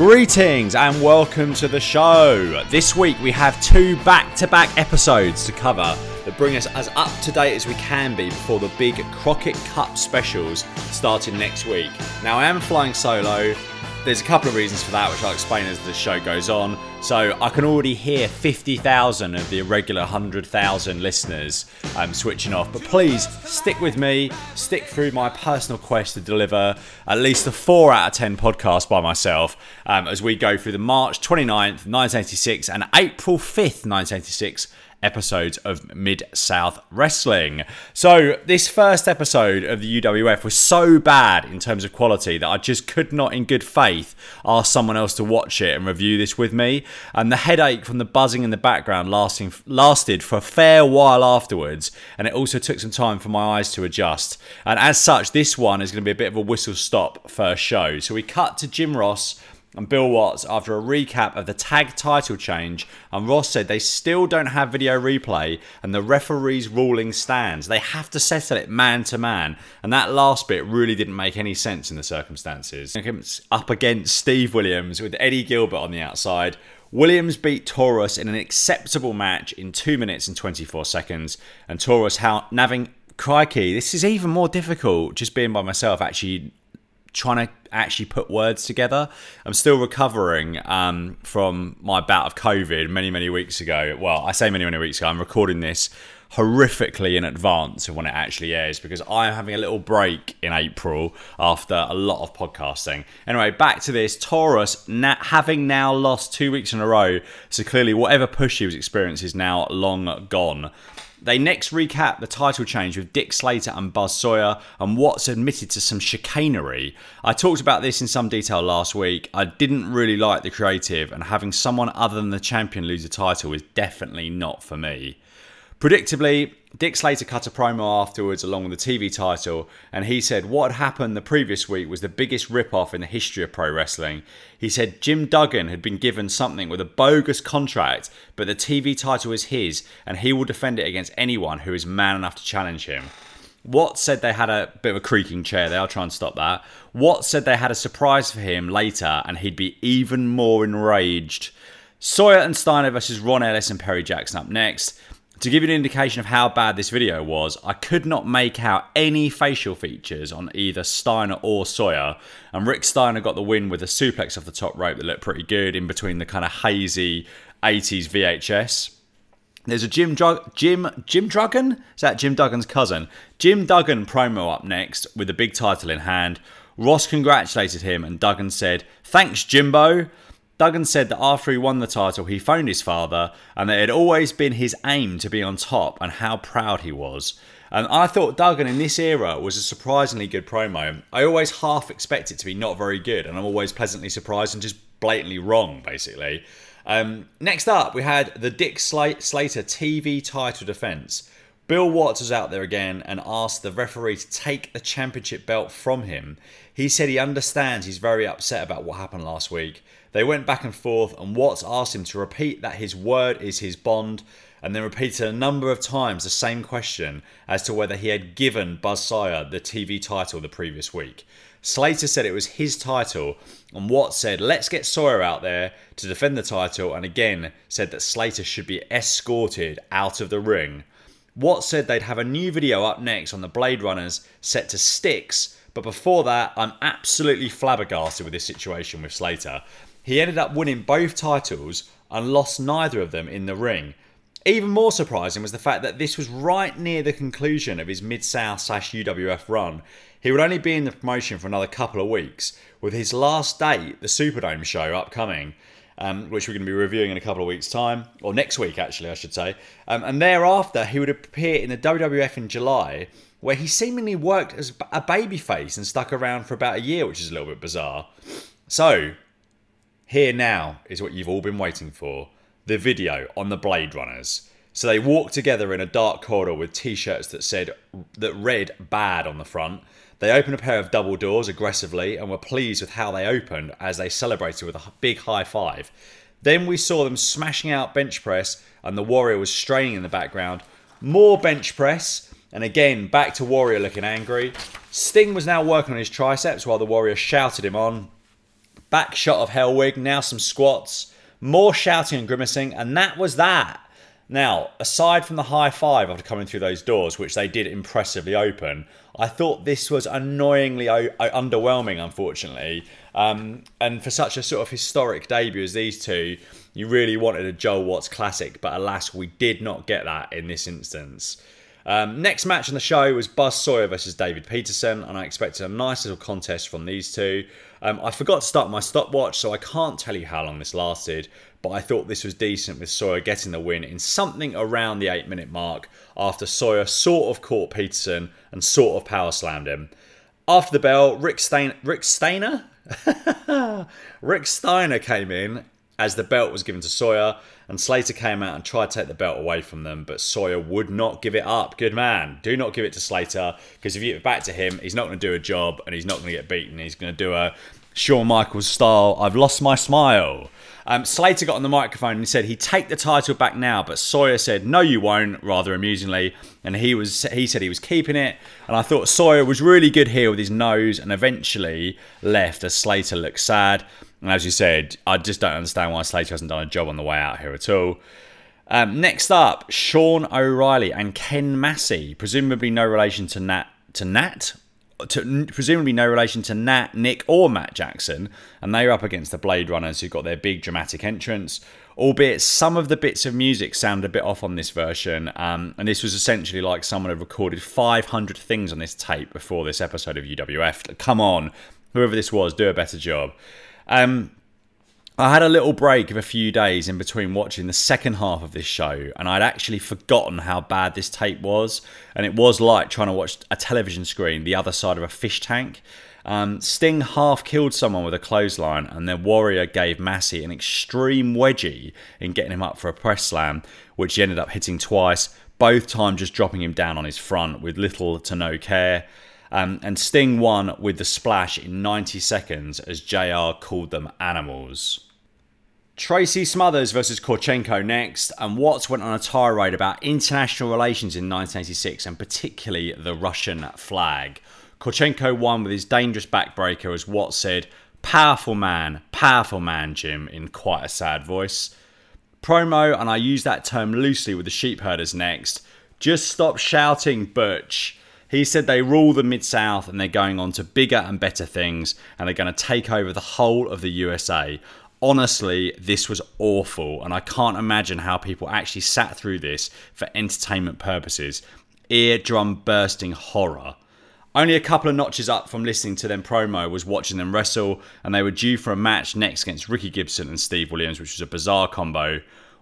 Greetings and welcome to the show. This week we have two back to back episodes to cover that bring us as up to date as we can be before the big Crockett Cup specials starting next week. Now, I am flying solo. There's a couple of reasons for that, which I'll explain as the show goes on. So, I can already hear 50,000 of the irregular 100,000 listeners um, switching off. But please stick with me, stick through my personal quest to deliver at least a 4 out of 10 podcast by myself um, as we go through the March 29th, 1986 and April 5th, 1986 episodes of Mid South Wrestling. So, this first episode of the UWF was so bad in terms of quality that I just could not, in good faith, ask someone else to watch it and review this with me. And the headache from the buzzing in the background lasting lasted for a fair while afterwards, and it also took some time for my eyes to adjust. And as such, this one is going to be a bit of a whistle stop first show. So, we cut to Jim Ross and Bill Watts after a recap of the tag title change. And Ross said they still don't have video replay and the referee's ruling stands. They have to settle it man to man. And that last bit really didn't make any sense in the circumstances. Up against Steve Williams with Eddie Gilbert on the outside. Williams beat Taurus in an acceptable match in 2 minutes and 24 seconds. And Taurus having crikey, this is even more difficult just being by myself actually trying to actually put words together. I'm still recovering um, from my bout of COVID many, many weeks ago. Well, I say many, many weeks ago. I'm recording this horrifically in advance of when it actually airs because I'm having a little break in April after a lot of podcasting. Anyway, back to this. Taurus, na- having now lost two weeks in a row, so clearly whatever push he was experiencing is now long gone. They next recap the title change with Dick Slater and Buzz Sawyer and Watts admitted to some chicanery. I talked about this in some detail last week. I didn't really like the creative, and having someone other than the champion lose a title is definitely not for me. Predictably, Dick Slater cut a promo afterwards along with the TV title, and he said what had happened the previous week was the biggest rip-off in the history of pro wrestling. He said Jim Duggan had been given something with a bogus contract, but the TV title is his, and he will defend it against anyone who is man enough to challenge him. Watts said they had a bit of a creaking chair there. I'll try and stop that. Watts said they had a surprise for him later, and he'd be even more enraged. Sawyer and Steiner versus Ron Ellis and Perry Jackson up next. To give you an indication of how bad this video was, I could not make out any facial features on either Steiner or Sawyer, and Rick Steiner got the win with a suplex off the top rope that looked pretty good in between the kind of hazy 80s VHS. There's a Jim Drug- Jim Jim Duggan. Is that Jim Duggan's cousin? Jim Duggan promo up next with the big title in hand. Ross congratulated him, and Duggan said, "Thanks, Jimbo." Duggan said that after he won the title, he phoned his father and that it had always been his aim to be on top and how proud he was. And I thought Duggan in this era was a surprisingly good promo. I always half expect it to be not very good, and I'm always pleasantly surprised and just blatantly wrong, basically. Um, next up, we had the Dick Slater TV title defense. Bill Watts was out there again and asked the referee to take the championship belt from him. He said he understands he's very upset about what happened last week. They went back and forth, and Watts asked him to repeat that his word is his bond, and then repeated a number of times the same question as to whether he had given Buzz Sawyer the TV title the previous week. Slater said it was his title, and Watts said, Let's get Sawyer out there to defend the title, and again said that Slater should be escorted out of the ring. Watts said they'd have a new video up next on the Blade Runners set to Styx, but before that, I'm absolutely flabbergasted with this situation with Slater. He ended up winning both titles and lost neither of them in the ring. Even more surprising was the fact that this was right near the conclusion of his Mid South slash UWF run. He would only be in the promotion for another couple of weeks, with his last date, the Superdome show, upcoming. Um, which we're going to be reviewing in a couple of weeks' time, or next week, actually, I should say. Um, and thereafter, he would appear in the WWF in July, where he seemingly worked as a babyface and stuck around for about a year, which is a little bit bizarre. So, here now is what you've all been waiting for the video on the Blade Runners. So they walked together in a dark corridor with t shirts that said, that read bad on the front. They opened a pair of double doors aggressively and were pleased with how they opened as they celebrated with a big high five. Then we saw them smashing out bench press and the Warrior was straining in the background. More bench press, and again back to Warrior looking angry. Sting was now working on his triceps while the Warrior shouted him on. Back shot of Hellwig, now some squats, more shouting and grimacing, and that was that. Now, aside from the high five after coming through those doors, which they did impressively open, I thought this was annoyingly o- underwhelming, unfortunately. Um, and for such a sort of historic debut as these two, you really wanted a Joel Watts classic, but alas, we did not get that in this instance. Um, next match on the show was Buzz Sawyer versus David Peterson, and I expected a nice little contest from these two. Um, I forgot to start my stopwatch, so I can't tell you how long this lasted, but I thought this was decent with Sawyer getting the win in something around the eight minute mark after Sawyer sort of caught Peterson and sort of power slammed him. After the bell, Rick, Rick Steiner? Rick Steiner came in as the belt was given to Sawyer, and Slater came out and tried to take the belt away from them, but Sawyer would not give it up. Good man. Do not give it to Slater, because if you give it back to him, he's not going to do a job and he's not going to get beaten. He's going to do a Shawn Michaels style, I've lost my smile. Um, Slater got on the microphone and said he'd take the title back now, but Sawyer said no, you won't. Rather amusingly, and he was he said he was keeping it. And I thought Sawyer was really good here with his nose, and eventually left as Slater looked sad. And as you said, I just don't understand why Slater hasn't done a job on the way out here at all. Um, next up, Sean O'Reilly and Ken Massey, presumably no relation to Nat to Nat to, presumably no relation to Nat, Nick, or Matt Jackson, and they were up against the Blade Runners, who got their big dramatic entrance. Albeit some of the bits of music sound a bit off on this version, um, and this was essentially like someone had recorded 500 things on this tape before this episode of UWF. Come on, whoever this was, do a better job. Um, I had a little break of a few days in between watching the second half of this show, and I'd actually forgotten how bad this tape was. And it was like trying to watch a television screen the other side of a fish tank. Um, Sting half killed someone with a clothesline, and then Warrior gave Massey an extreme wedgie in getting him up for a press slam, which he ended up hitting twice, both times just dropping him down on his front with little to no care. Um, and Sting won with the splash in 90 seconds as JR called them animals. Tracy Smothers versus Korchenko next, and Watts went on a tirade about international relations in 1986 and particularly the Russian flag. Korchenko won with his dangerous backbreaker, as Watts said, Powerful man, powerful man, Jim, in quite a sad voice. Promo, and I use that term loosely with the sheep herders next. Just stop shouting, Butch. He said they rule the Mid South and they're going on to bigger and better things and they're going to take over the whole of the USA honestly, this was awful, and I can't imagine how people actually sat through this for entertainment purposes. Eardrum bursting horror. Only a couple of notches up from listening to them promo was watching them wrestle, and they were due for a match next against Ricky Gibson and Steve Williams, which was a bizarre combo.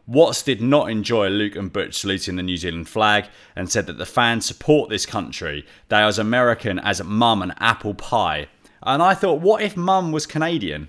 Watts did not enjoy Luke and Butch saluting the New Zealand flag and said that the fans support this country. They are as American as mum and apple pie. And I thought, what if mum was Canadian?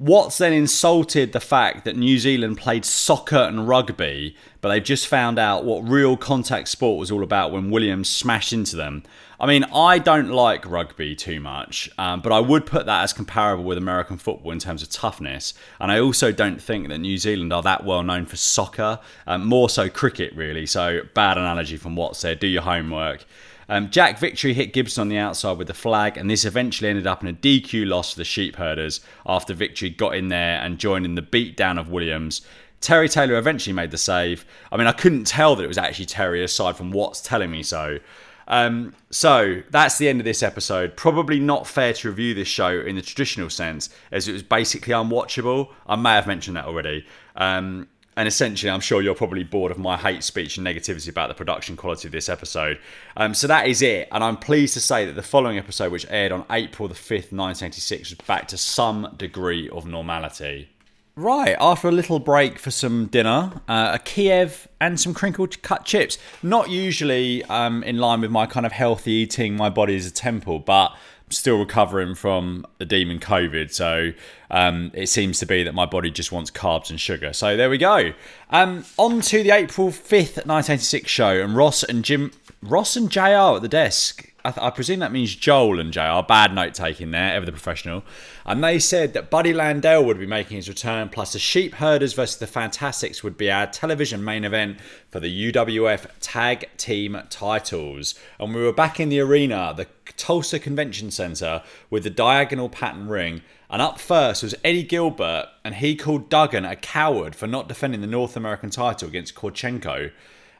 Watts then insulted the fact that New Zealand played soccer and rugby, but they've just found out what real contact sport was all about when Williams smashed into them. I mean, I don't like rugby too much, um, but I would put that as comparable with American football in terms of toughness. And I also don't think that New Zealand are that well known for soccer, um, more so cricket, really. So, bad analogy from Watts there. Do your homework. Um, Jack Victory hit Gibson on the outside with the flag, and this eventually ended up in a DQ loss for the Sheep Herders after Victory got in there and joined in the beatdown of Williams. Terry Taylor eventually made the save. I mean, I couldn't tell that it was actually Terry aside from what's telling me so. Um, so that's the end of this episode. Probably not fair to review this show in the traditional sense, as it was basically unwatchable. I may have mentioned that already. Um, and essentially, I'm sure you're probably bored of my hate speech and negativity about the production quality of this episode. Um, so that is it. And I'm pleased to say that the following episode, which aired on April the 5th, 1986, was back to some degree of normality. Right, after a little break for some dinner, uh, a Kiev and some crinkled cut chips. Not usually um, in line with my kind of healthy eating, my body is a temple, but still recovering from the demon COVID, so um, it seems to be that my body just wants carbs and sugar. So there we go. Um, on to the April fifth, nineteen eighty six show, and Ross and Jim, Ross and Jr. at the desk. I, th- I, presume that means Joel and JR. Bad note taking there, ever the professional. And they said that Buddy Landel would be making his return, plus the Sheep Herders versus the Fantastics would be our television main event for the UWF Tag Team titles. And we were back in the arena, the Tulsa Convention Center, with the diagonal pattern ring. And up first was Eddie Gilbert, and he called Duggan a coward for not defending the North American title against Korchenko.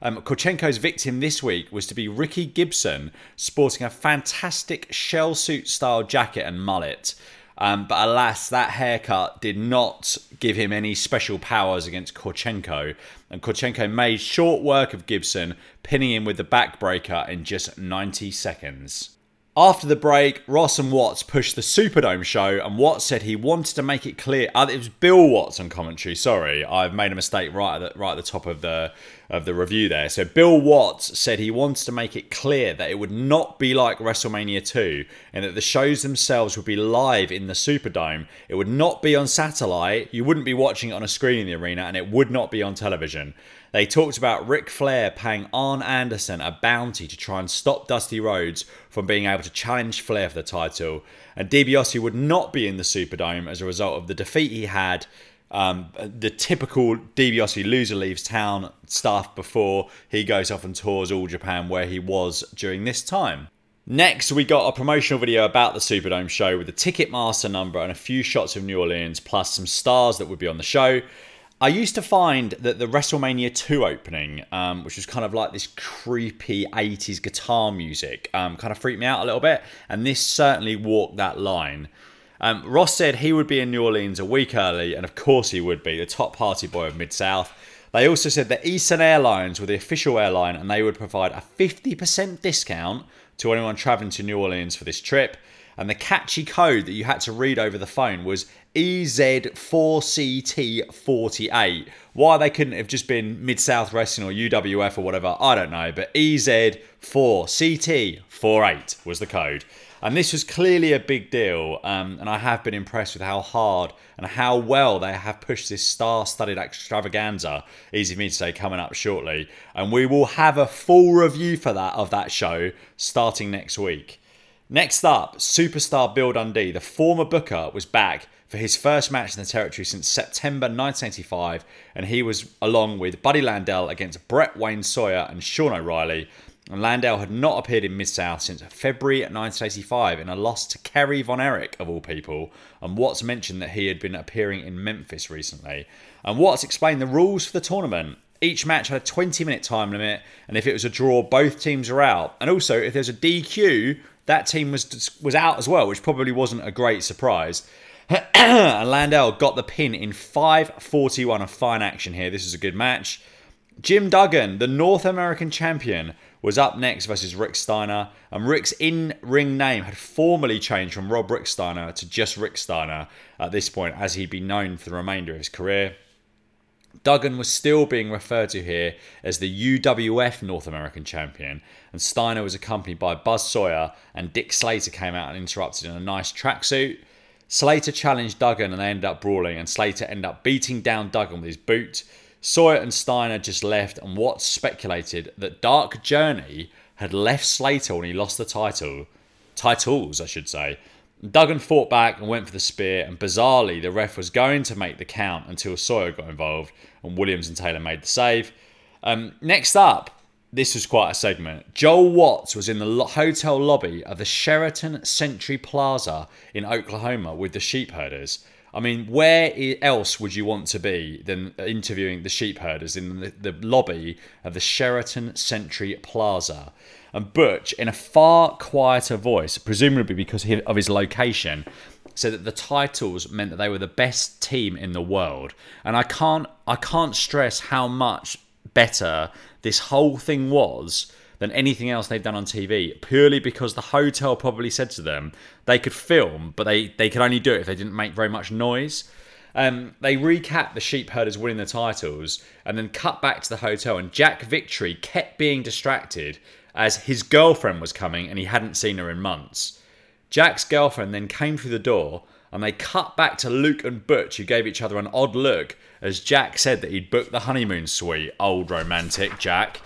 Um, Korchenko's victim this week was to be Ricky Gibson, sporting a fantastic shell suit style jacket and mullet. Um, but alas, that haircut did not give him any special powers against Korchenko. And Korchenko made short work of Gibson, pinning him with the backbreaker in just 90 seconds. After the break, Ross and Watts pushed the Superdome show, and Watts said he wanted to make it clear. Uh, it was Bill Watts on commentary. Sorry, I've made a mistake right at the, right at the top of the of the review there. So Bill Watts said he wanted to make it clear that it would not be like WrestleMania 2, and that the shows themselves would be live in the Superdome. It would not be on satellite. You wouldn't be watching it on a screen in the arena, and it would not be on television. They talked about Ric Flair paying Arn Anderson a bounty to try and stop Dusty Rhodes from being able to challenge Flair for the title. And DiBiase would not be in the Superdome as a result of the defeat he had. Um, the typical DiBiase loser leaves town stuff before he goes off and tours all Japan, where he was during this time. Next, we got a promotional video about the Superdome show with the Ticketmaster number and a few shots of New Orleans, plus some stars that would be on the show. I used to find that the WrestleMania 2 opening, um, which was kind of like this creepy 80s guitar music, um, kind of freaked me out a little bit. And this certainly walked that line. Um, Ross said he would be in New Orleans a week early, and of course he would be, the top party boy of Mid South. They also said that Eastern Airlines were the official airline and they would provide a 50% discount to anyone traveling to New Orleans for this trip. And the catchy code that you had to read over the phone was EZ4CT48. Why they couldn't have just been Mid South Wrestling or UWF or whatever, I don't know. But EZ4CT48 was the code. And this was clearly a big deal. Um, and I have been impressed with how hard and how well they have pushed this star studded extravaganza. Easy for me to say, coming up shortly. And we will have a full review for that of that show starting next week. Next up, superstar Bill Dundee, the former booker, was back for his first match in the territory since September 1985, and he was along with Buddy Landel against Brett Wayne Sawyer and Sean O'Reilly. And Landel had not appeared in Mid South since February 1985 in a loss to Kerry Von Erich, of all people. And Watts mentioned that he had been appearing in Memphis recently. And Watts explained the rules for the tournament. Each match had a 20 minute time limit, and if it was a draw, both teams are out. And also, if there's a DQ, that team was was out as well, which probably wasn't a great surprise. and Landel got the pin in 541. A fine action here. This is a good match. Jim Duggan, the North American champion, was up next versus Rick Steiner. And Rick's in ring name had formally changed from Rob Rick Steiner to just Rick Steiner at this point, as he'd be known for the remainder of his career. Duggan was still being referred to here as the UWF North American champion, and Steiner was accompanied by Buzz Sawyer, and Dick Slater came out and interrupted in a nice tracksuit. Slater challenged Duggan and they ended up brawling, and Slater ended up beating down Duggan with his boot. Sawyer and Steiner just left, and Watts speculated that Dark Journey had left Slater when he lost the title. Titles, I should say. Duggan fought back and went for the spear, and bizarrely, the ref was going to make the count until Sawyer got involved, and Williams and Taylor made the save. Um, next up, this was quite a segment. Joel Watts was in the hotel lobby of the Sheraton Century Plaza in Oklahoma with the sheep herders. I mean, where else would you want to be than interviewing the sheep herders in the, the lobby of the Sheraton Century Plaza? And Butch, in a far quieter voice, presumably because of his location, said that the titles meant that they were the best team in the world. And I can't, I can't stress how much better this whole thing was than anything else they've done on TV, purely because the hotel probably said to them they could film, but they, they could only do it if they didn't make very much noise. Um, they recap the sheep herders winning the titles and then cut back to the hotel, and Jack Victory kept being distracted as his girlfriend was coming and he hadn't seen her in months. Jack's girlfriend then came through the door and they cut back to Luke and Butch, who gave each other an odd look as Jack said that he'd booked the honeymoon suite. Old romantic Jack.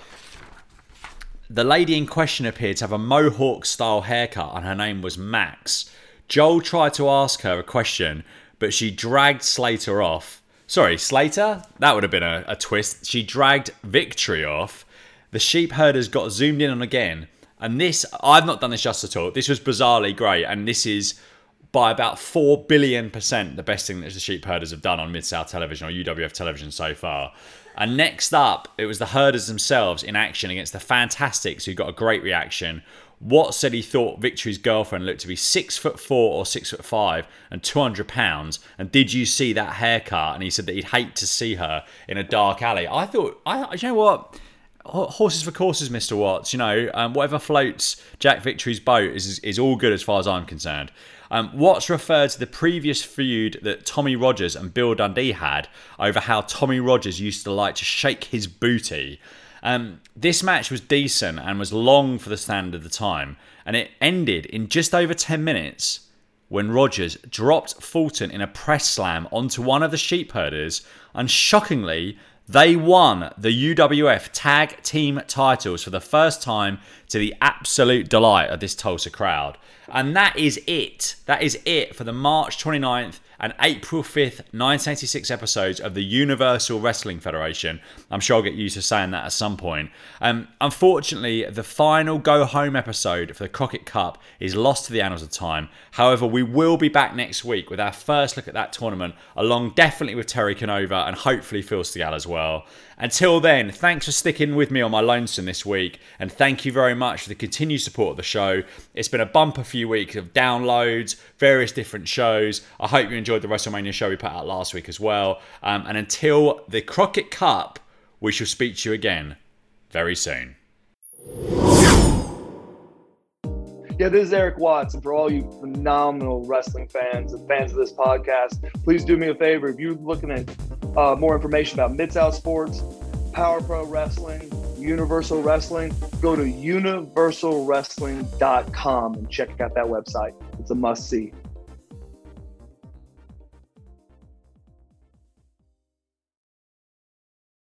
The lady in question appeared to have a mohawk style haircut, and her name was Max. Joel tried to ask her a question, but she dragged Slater off. Sorry, Slater? That would have been a, a twist. She dragged Victory off. The sheep herders got zoomed in on again. And this, I've not done this just at all. This was bizarrely great. And this is by about 4 billion percent the best thing that the sheep herders have done on Mid South Television or UWF television so far. And next up, it was the herders themselves in action against the Fantastics, who got a great reaction. Watt said he thought Victory's girlfriend looked to be six foot four or six foot five and 200 pounds. And did you see that haircut? And he said that he'd hate to see her in a dark alley. I thought, I, you know what? Horses for courses, Mr. Watts. You know, um, whatever floats Jack Victory's boat is, is all good as far as I'm concerned. Um, Watts referred to the previous feud that Tommy Rogers and Bill Dundee had over how Tommy Rogers used to like to shake his booty. Um, this match was decent and was long for the standard of the time, and it ended in just over 10 minutes when Rogers dropped Fulton in a press slam onto one of the sheep herders, and shockingly, they won the UWF Tag Team titles for the first time to the absolute delight of this Tulsa crowd. And that is it. That is it for the March 29th and April 5th, 1986 episodes of the Universal Wrestling Federation. I'm sure I'll get used to saying that at some point. Um, unfortunately, the final go home episode for the Crockett Cup is lost to the annals of time. However, we will be back next week with our first look at that tournament, along definitely with Terry Canova and hopefully Phil Stigall as well. Until then, thanks for sticking with me on my lonesome this week, and thank you very much for the continued support of the show. It's been a bumper few weeks of downloads, various different shows. I hope you enjoyed the WrestleMania show we put out last week as well. Um, and until the Crockett Cup, we shall speak to you again very soon. Yeah, this is Eric Watts, and for all you phenomenal wrestling fans and fans of this podcast, please do me a favor. If you're looking at uh, more information about Mid South Sports, Power Pro Wrestling, Universal Wrestling, go to universalwrestling.com and check out that website. It's a must see.